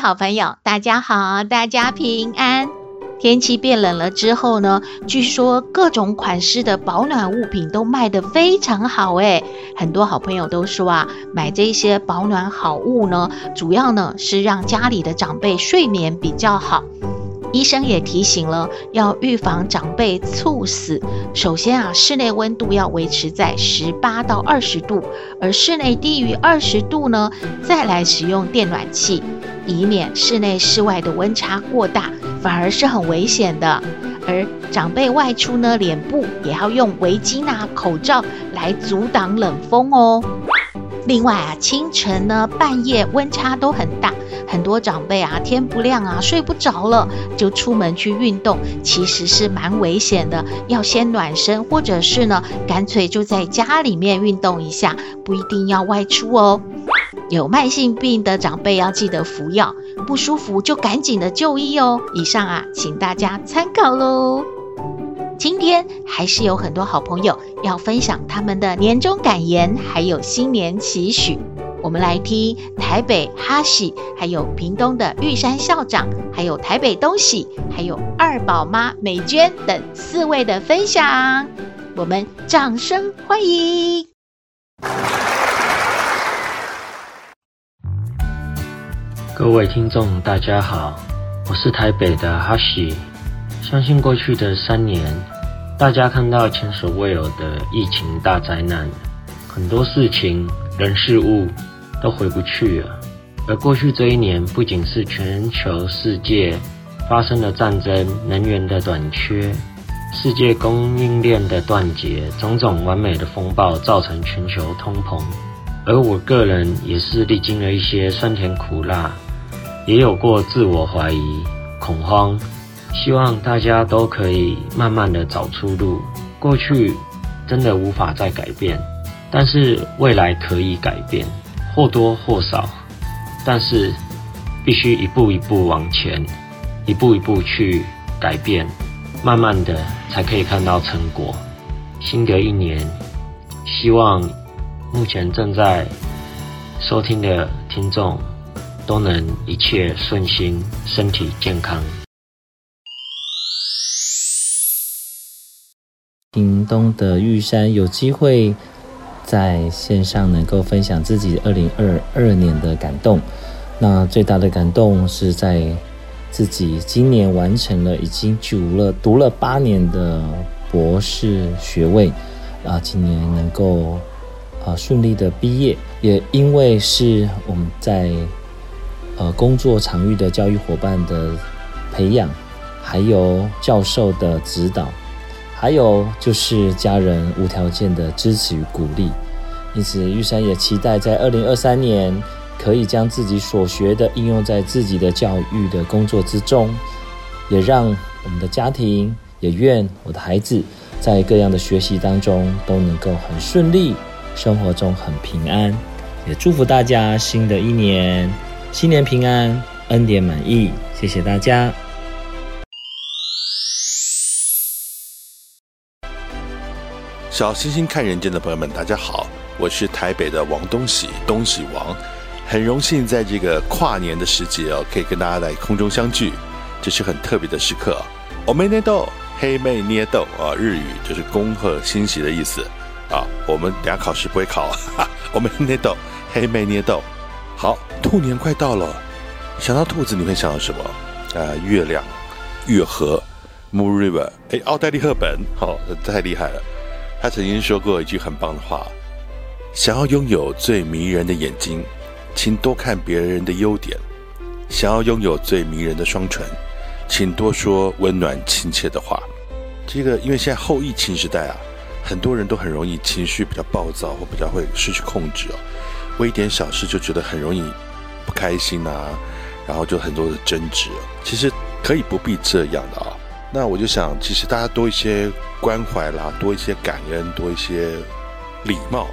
好朋友，大家好，大家平安。天气变冷了之后呢，据说各种款式的保暖物品都卖得非常好诶。很多好朋友都说啊，买这些保暖好物呢，主要呢是让家里的长辈睡眠比较好。医生也提醒了，要预防长辈猝死，首先啊，室内温度要维持在十八到二十度，而室内低于二十度呢，再来使用电暖气，以免室内室外的温差过大，反而是很危险的。而长辈外出呢，脸部也要用围巾啊、口罩来阻挡冷风哦。另外啊，清晨呢，半夜温差都很大。很多长辈啊，天不亮啊，睡不着了，就出门去运动，其实是蛮危险的。要先暖身，或者是呢，干脆就在家里面运动一下，不一定要外出哦。有慢性病的长辈要记得服药，不舒服就赶紧的就医哦。以上啊，请大家参考喽。今天还是有很多好朋友要分享他们的年终感言，还有新年期许。我们来听台北哈喜，还有屏东的玉山校长，还有台北东喜，还有二宝妈美娟等四位的分享。我们掌声欢迎！各位听众，大家好，我是台北的哈喜。相信过去的三年，大家看到前所未有的疫情大灾难，很多事情。人事物都回不去了，而过去这一年，不仅是全球世界发生了战争、能源的短缺、世界供应链的断绝，种种完美的风暴造成全球通膨，而我个人也是历经了一些酸甜苦辣，也有过自我怀疑、恐慌，希望大家都可以慢慢的找出路。过去真的无法再改变。但是未来可以改变，或多或少，但是必须一步一步往前，一步一步去改变，慢慢的才可以看到成果。新的一年，希望目前正在收听的听众都能一切顺心，身体健康。屏东的玉山有机会。在线上能够分享自己二零二二年的感动，那最大的感动是在自己今年完成了已经读了读了八年的博士学位，啊，今年能够啊顺利的毕业，也因为是我们在呃工作场域的教育伙伴的培养，还有教授的指导。还有就是家人无条件的支持与鼓励，因此玉山也期待在二零二三年可以将自己所学的应用在自己的教育的工作之中，也让我们的家庭，也愿我的孩子在各样的学习当中都能够很顺利，生活中很平安，也祝福大家新的一年新年平安，恩典满溢，谢谢大家。小星星看人间的朋友们，大家好，我是台北的王东喜，东喜王，很荣幸在这个跨年的时节哦，可以跟大家在空中相聚，这是很特别的时刻。我们捏豆，黑妹捏豆啊，日语就是恭贺新喜的意思啊。我们等下考试不会考，我们捏豆，黑妹捏豆。好，兔年快到了，想到兔子你会想到什么？啊、月亮，月河，Moon River，哎，奥黛丽·赫本，好、哦，太厉害了。他曾经说过一句很棒的话：“想要拥有最迷人的眼睛，请多看别人的优点；想要拥有最迷人的双唇，请多说温暖亲切的话。”这个，因为现在后疫情时代啊，很多人都很容易情绪比较暴躁，或比较会失去控制哦。为一点小事就觉得很容易不开心啊，然后就很多的争执。其实可以不必这样的啊。那我就想，其实大家多一些关怀啦，多一些感恩，多一些礼貌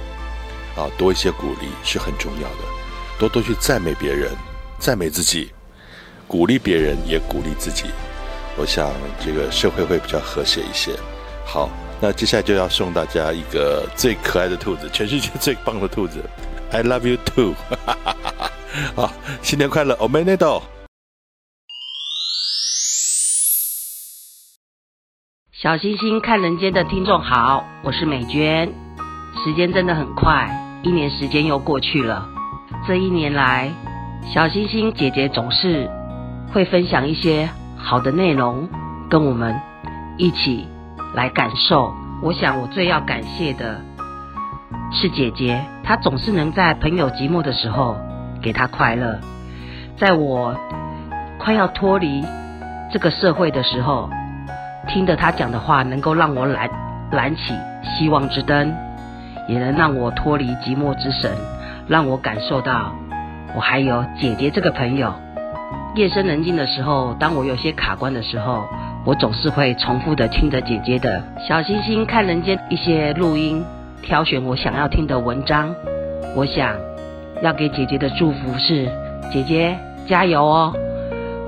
啊，多一些鼓励是很重要的。多多去赞美别人，赞美自己，鼓励别人，也鼓励自己。我想这个社会会比较和谐一些。好，那接下来就要送大家一个最可爱的兔子，全世界最棒的兔子，I love you too。好，新年快乐，Omanido。小星星看人间的听众好，我是美娟。时间真的很快，一年时间又过去了。这一年来，小星星姐姐总是会分享一些好的内容，跟我们一起来感受。我想，我最要感谢的是姐姐，她总是能在朋友寂寞的时候给她快乐，在我快要脱离这个社会的时候，听着他讲的话，能够让我燃燃起希望之灯，也能让我脱离寂寞之神。让我感受到，我还有姐姐这个朋友。夜深人静的时候，当我有些卡关的时候，我总是会重复的听着姐姐的小星星看人间一些录音，挑选我想要听的文章。我想要给姐姐的祝福是：姐姐加油哦！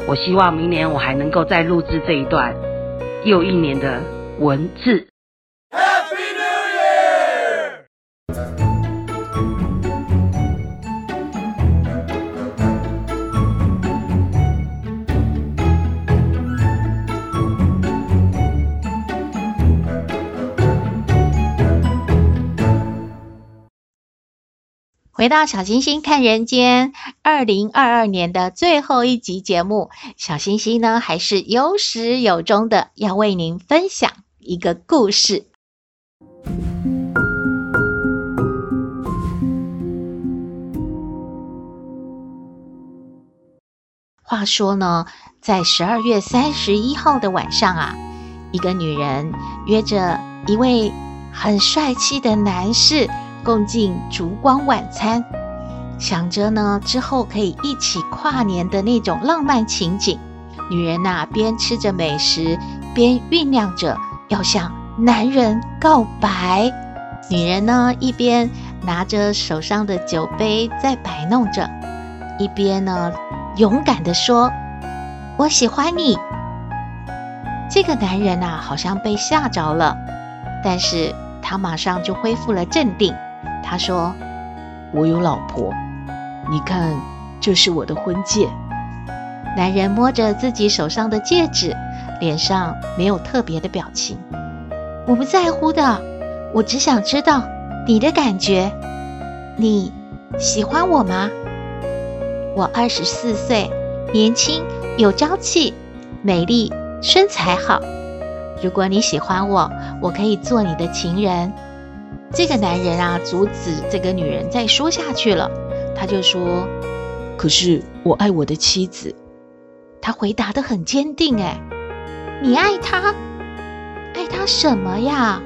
我希望明年我还能够再录制这一段又一年的文字。回到小星星看人间，二零二二年的最后一集节目，小星星呢还是有始有终的要为您分享一个故事。话说呢，在十二月三十一号的晚上啊，一个女人约着一位很帅气的男士。共进烛光晚餐，想着呢之后可以一起跨年的那种浪漫情景。女人呐、边吃着美食，边酝酿着要向男人告白。女人呢，一边拿着手上的酒杯在摆弄着，一边呢勇敢地说：“我喜欢你。”这个男人呐、好像被吓着了，但是他马上就恢复了镇定。他说：“我有老婆，你看，这是我的婚戒。”男人摸着自己手上的戒指，脸上没有特别的表情。我不在乎的，我只想知道你的感觉。你喜欢我吗？我二十四岁，年轻有朝气，美丽，身材好。如果你喜欢我，我可以做你的情人。这个男人啊，阻止这个女人再说下去了。他就说：“可是我爱我的妻子。”他回答的很坚定。哎，你爱她？爱她什么呀？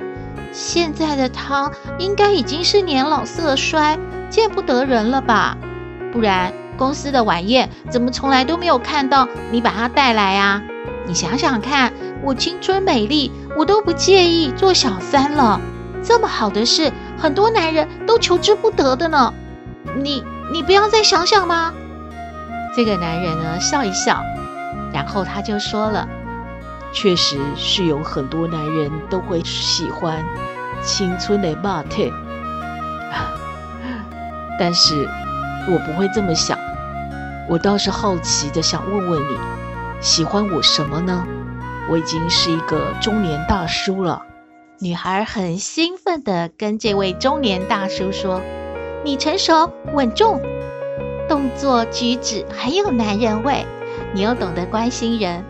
现在的她应该已经是年老色衰，见不得人了吧？不然公司的晚宴怎么从来都没有看到你把她带来啊？你想想看，我青春美丽，我都不介意做小三了。这么好的事，很多男人都求之不得的呢。你你不要再想想吗？这个男人呢，笑一笑，然后他就说了：“确实是有很多男人都会喜欢青春的肉体，但是我不会这么想。我倒是好奇的想问问你，喜欢我什么呢？我已经是一个中年大叔了。”女孩很兴奋地跟这位中年大叔说：“你成熟稳重，动作举止很有男人味，你又懂得关心人，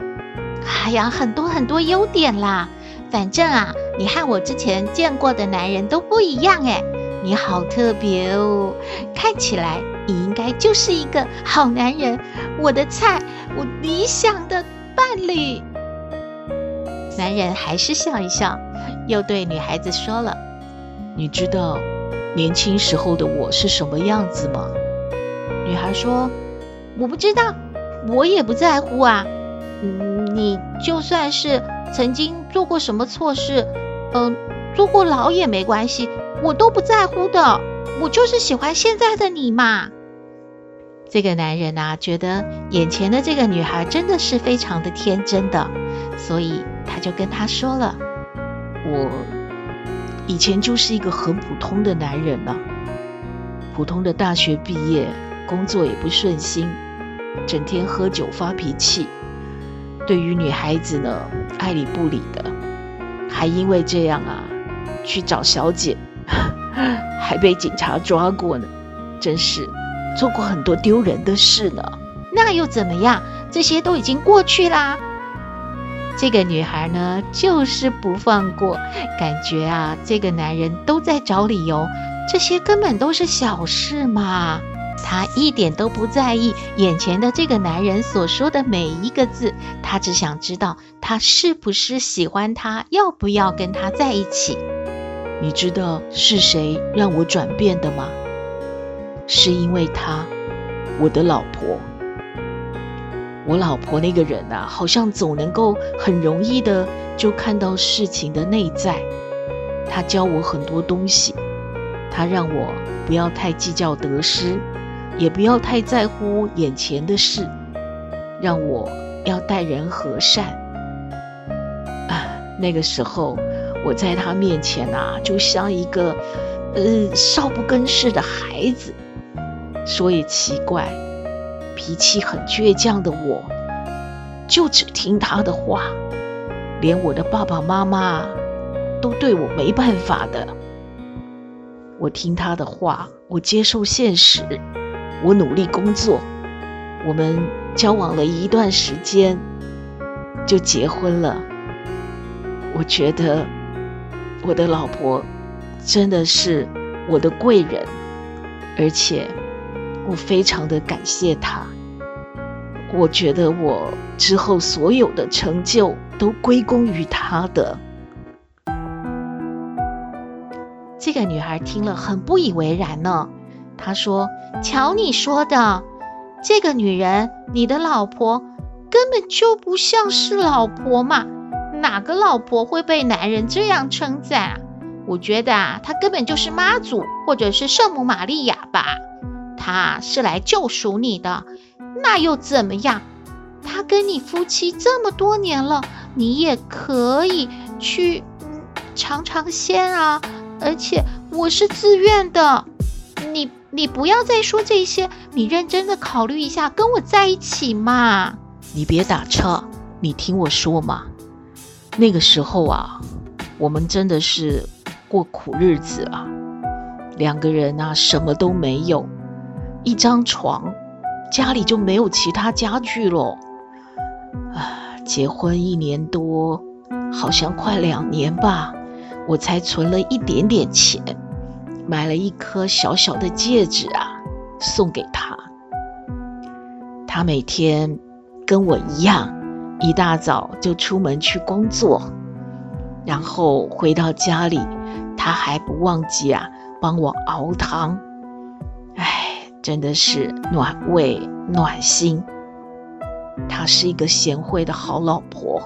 哎呀，很多很多优点啦。反正啊，你和我之前见过的男人都不一样诶，你好特别哦，看起来你应该就是一个好男人，我的菜，我理想的伴侣。”男人还是笑一笑。又对女孩子说了：“你知道年轻时候的我是什么样子吗？”女孩说：“我不知道，我也不在乎啊。嗯，你就算是曾经做过什么错事，嗯，坐过牢也没关系，我都不在乎的。我就是喜欢现在的你嘛。这个男人啊，觉得眼前的这个女孩真的是非常的天真的，所以他就跟她说了：“我以前就是一个很普通的男人呢，普通的大学毕业，工作也不顺心，整天喝酒发脾气，对于女孩子呢，爱理不理的，还因为这样啊，去找小姐，还被警察抓过呢，真是。”做过很多丢人的事呢，那又怎么样？这些都已经过去啦。这个女孩呢，就是不放过，感觉啊，这个男人都在找理由，这些根本都是小事嘛。她一点都不在意眼前的这个男人所说的每一个字，她只想知道他是不是喜欢她，要不要跟他在一起。你知道是谁让我转变的吗？是因为她，我的老婆。我老婆那个人啊，好像总能够很容易的就看到事情的内在。她教我很多东西，她让我不要太计较得失，也不要太在乎眼前的事，让我要待人和善。啊，那个时候我在她面前啊，就像一个呃少不更事的孩子。说也奇怪，脾气很倔强的我，就只听他的话，连我的爸爸妈妈都对我没办法的。我听他的话，我接受现实，我努力工作。我们交往了一段时间，就结婚了。我觉得我的老婆真的是我的贵人，而且。我非常的感谢她，我觉得我之后所有的成就都归功于他的。这个女孩听了很不以为然呢。她说：“瞧你说的，这个女人，你的老婆根本就不像是老婆嘛，哪个老婆会被男人这样称赞啊？我觉得啊，她根本就是妈祖或者是圣母玛利亚吧。”他是来救赎你的，那又怎么样？他跟你夫妻这么多年了，你也可以去尝尝鲜啊！而且我是自愿的，你你不要再说这些，你认真的考虑一下，跟我在一起嘛！你别打岔，你听我说嘛。那个时候啊，我们真的是过苦日子啊，两个人啊，什么都没有。一张床，家里就没有其他家具了。啊，结婚一年多，好像快两年吧，我才存了一点点钱，买了一颗小小的戒指啊，送给他。他每天跟我一样，一大早就出门去工作，然后回到家里，他还不忘记啊，帮我熬汤。真的是暖胃暖心。她是一个贤惠的好老婆，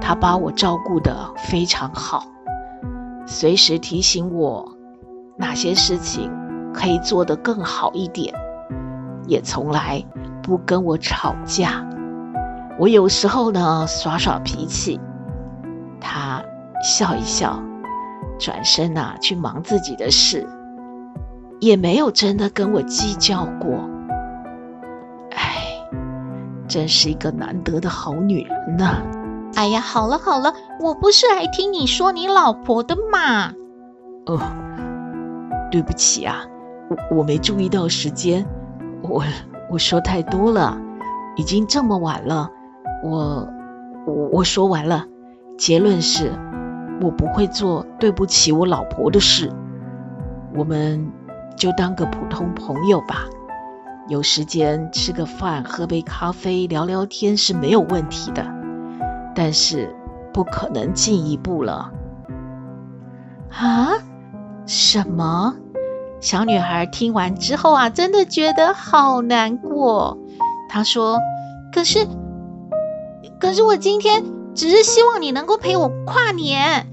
她把我照顾得非常好，随时提醒我哪些事情可以做得更好一点，也从来不跟我吵架。我有时候呢耍耍脾气，她笑一笑，转身呐去忙自己的事。也没有真的跟我计较过，哎，真是一个难得的好女人呐、啊！哎呀，好了好了，我不是来听你说你老婆的嘛。哦，对不起啊，我我没注意到时间，我我说太多了，已经这么晚了，我我我说完了，结论是，我不会做对不起我老婆的事，我们。就当个普通朋友吧，有时间吃个饭，喝杯咖啡，聊聊天是没有问题的，但是不可能进一步了。啊？什么？小女孩听完之后啊，真的觉得好难过。她说：“可是，可是我今天只是希望你能够陪我跨年，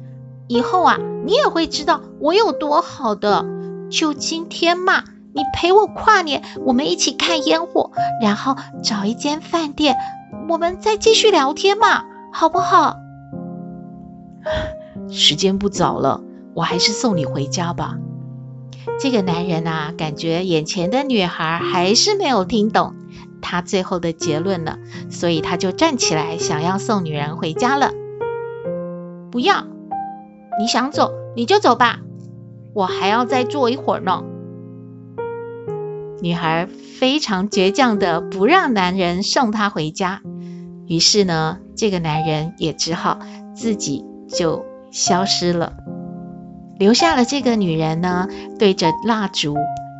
以后啊，你也会知道我有多好的。就今天嘛，你陪我跨年，我们一起看烟火，然后找一间饭店，我们再继续聊天嘛，好不好？” 时间不早了，我还是送你回家吧。这个男人啊，感觉眼前的女孩还是没有听懂他最后的结论了，所以他就站起来想要送女人回家了。不要，你想走你就走吧，我还要再坐一会儿呢。女孩非常倔强的不让男人送她回家，于是呢，这个男人也只好自己就消失了。留下了这个女人呢，对着蜡烛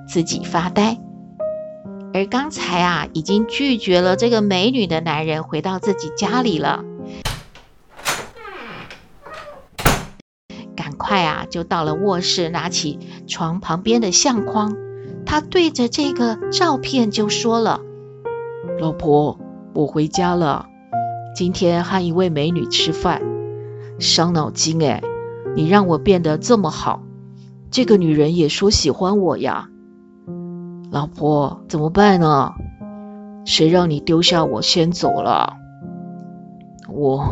自己发呆。而刚才啊，已经拒绝了这个美女的男人回到自己家里了，赶快啊，就到了卧室，拿起床旁边的相框，他对着这个照片就说了：“老婆，我回家了，今天和一位美女吃饭，伤脑筋哎。”你让我变得这么好，这个女人也说喜欢我呀，老婆怎么办呢？谁让你丢下我先走了？我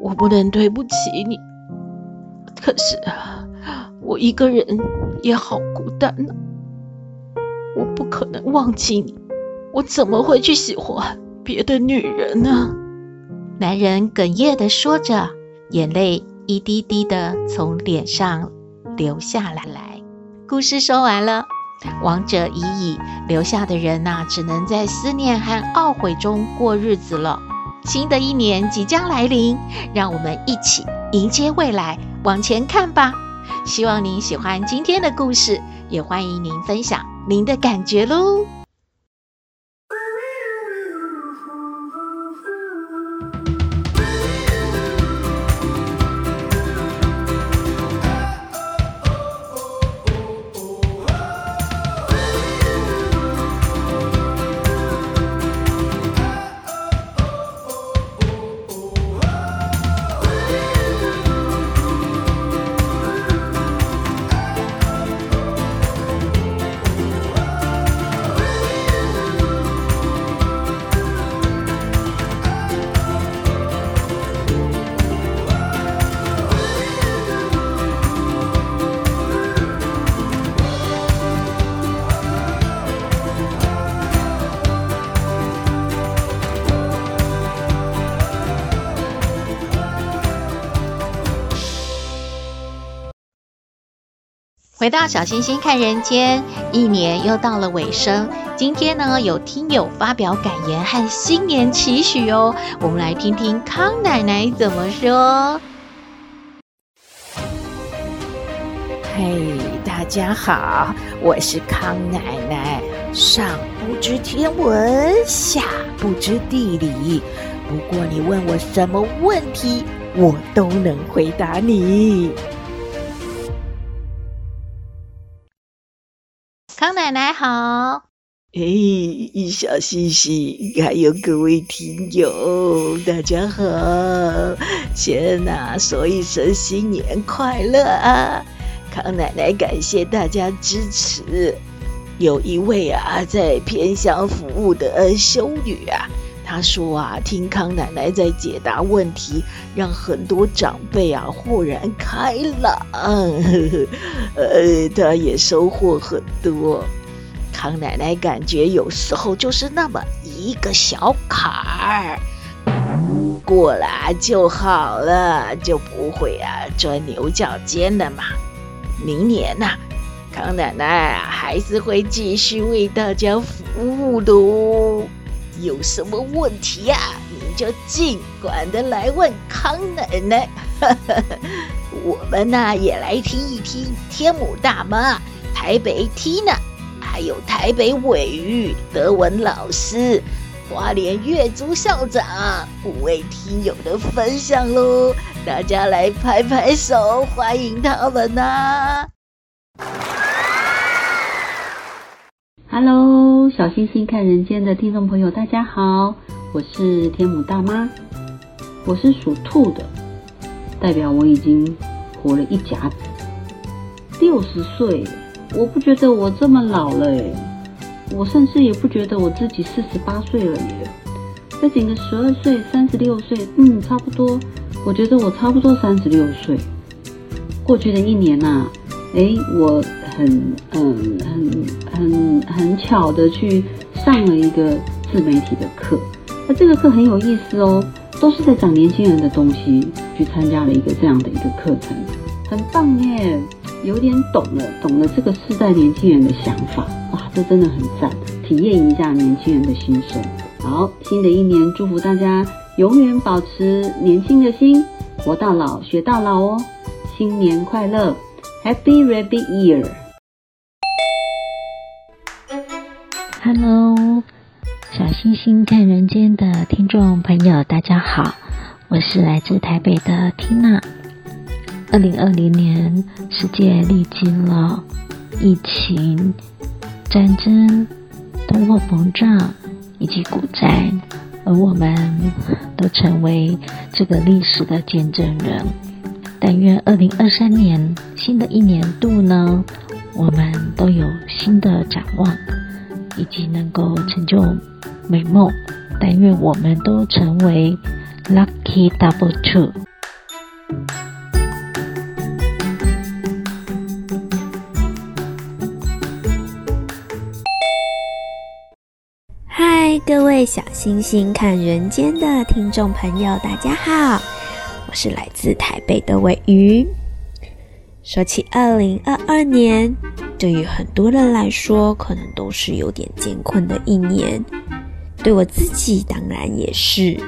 我不能对不起你，可是我一个人也好孤单呐，我不可能忘记你，我怎么会去喜欢别的女人呢？男人哽咽地说着，眼泪。一滴滴的从脸上流下来。来故事说完了，亡者已矣，留下的人呐、只能在思念和懊悔中过日子了。新的一年即将来临，让我们一起迎接未来，往前看吧。希望您喜欢今天的故事，也欢迎您分享您的感觉喽。回到小星星看人间，一年又到了尾声。今天呢，有听友发表感言和新年期许哦。我们来听听康奶奶怎么说。嘿，大家好，我是康奶奶。上不知天文，下不知地理，不过你问我什么问题，我都能回答你。康奶奶好，嘿，小西西，还有各位听友，大家好！先呐，说一声新年快乐啊！康奶奶感谢大家支持。有一位啊，在偏乡服务的修女啊。他说啊，听康奶奶在解答问题，让很多长辈啊豁然开朗，呃，他也收获很多。康奶奶感觉有时候就是那么一个小坎儿，过了就好了，就不会啊钻牛角尖了嘛。明年呐、康奶奶还是会继续为大家服务的哦。有什么问题呀、啊？你就尽管的来问康奶奶。我们呢也来听一听天母大妈、台北 Tina，还有台北尾鱼德文老师、花莲月族校长五位听友的分享喽！大家来拍拍手，欢迎他们呐、啊！Hello。小星星看人间的听众朋友，大家好，我是天母大妈，我是属兔的，代表我已经活了一甲子，六十岁，我不觉得我这么老了诶，我甚至也不觉得我自己四十八岁了耶，再减个十二岁，三十六岁，嗯，差不多，我觉得我差不多三十六岁。过去的一年呐、啊，诶，我。很嗯很很很巧的去上了一个自媒体的课，那这个课很有意思哦，都是在讲年轻人的东西，去参加了一个这样的一个课程，很棒耶，有点懂了，懂了这个世代年轻人的想法，哇，这真的很赞，体验一下年轻人的心声。好，新的一年祝福大家永远保持年轻的心，活到老学到老哦，新年快乐，Happy Rabbit Year。Hello，小星星看人间的听众朋友，大家好，我是来自台北的 Tina。二零二零年，世界历经了疫情、战争、通货膨胀以及股灾，而我们都成为这个历史的见证人。但愿二零二三年新的一年度呢，我们都有新的展望。以及能够成就美梦，但愿我们都成为 lucky double two。嗨，各位小星星看人间的听众朋友，大家好，我是来自台北的尾鱼。说起二零二二年，对于很多人来说，可能都是有点艰困的一年。对我自己，当然也是。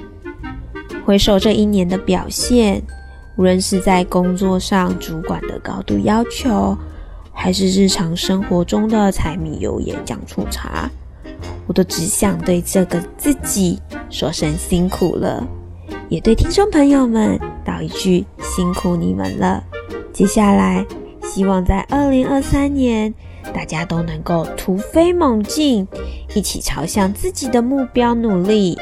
回首这一年的表现，无论是在工作上主管的高度要求，还是日常生活中的柴米油盐酱醋茶，我都只想对这个自己说声辛苦了，也对听众朋友们道一句辛苦你们了。接下来，希望在二零二三年，大家都能够突飞猛进，一起朝向自己的目标努力。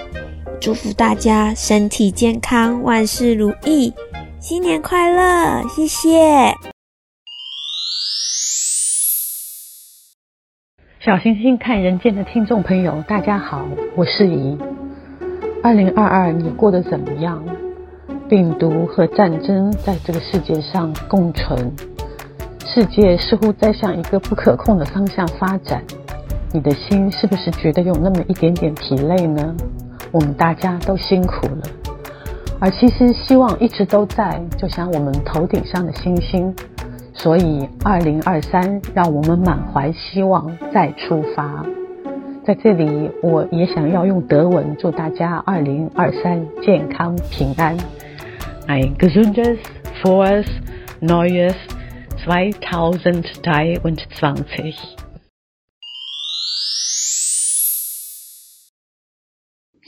祝福大家身体健康，万事如意，新年快乐！谢谢。小星星看人间的听众朋友，大家好，我是怡。二零二二，你过得怎么样？病毒和战争在这个世界上共存，世界似乎在向一个不可控的方向发展。你的心是不是觉得有那么一点点疲累呢？我们大家都辛苦了，而其实希望一直都在，就像我们头顶上的星星。所以，二零二三，让我们满怀希望再出发。在这里，我也想要用德文祝大家二零二三健康平安。Ein gesundes, frohes neues 2023。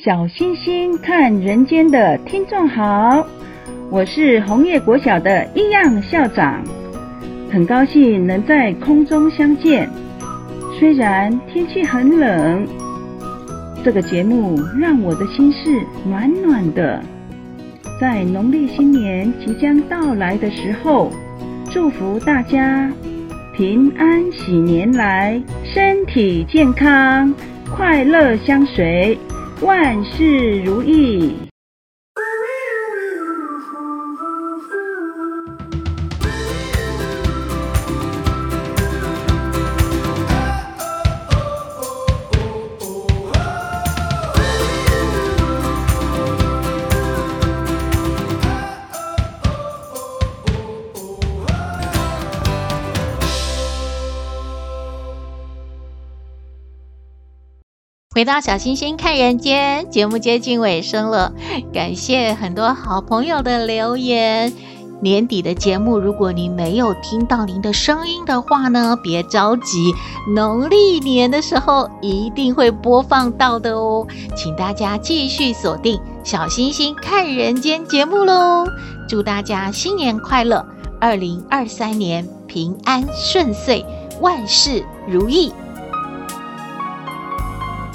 小星星看人间的听众好，我是红叶国小的一样校长，很高兴能在空中相见。虽然天气很冷，这个节目让我的心是暖暖的。在农历新年即将到来的时候，祝福大家平安喜年来，身体健康，快乐相随，万事如意。回到小星星看人间，节目接近尾声了，感谢很多好朋友的留言。年底的节目，如果您没有听到您的声音的话呢，别着急，农历年的时候一定会播放到的哦。请大家继续锁定小星星看人间节目喽！祝大家新年快乐，二零二三年平安顺遂，万事如意。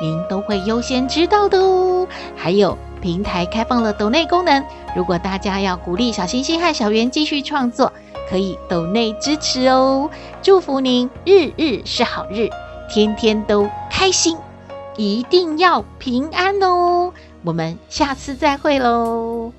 您都会优先知道的哦。还有平台开放了抖内功能，如果大家要鼓励小星星和小圆继续创作，可以抖内支持哦。祝福您日日是好日，天天都开心，一定要平安哦。我们下次再会喽。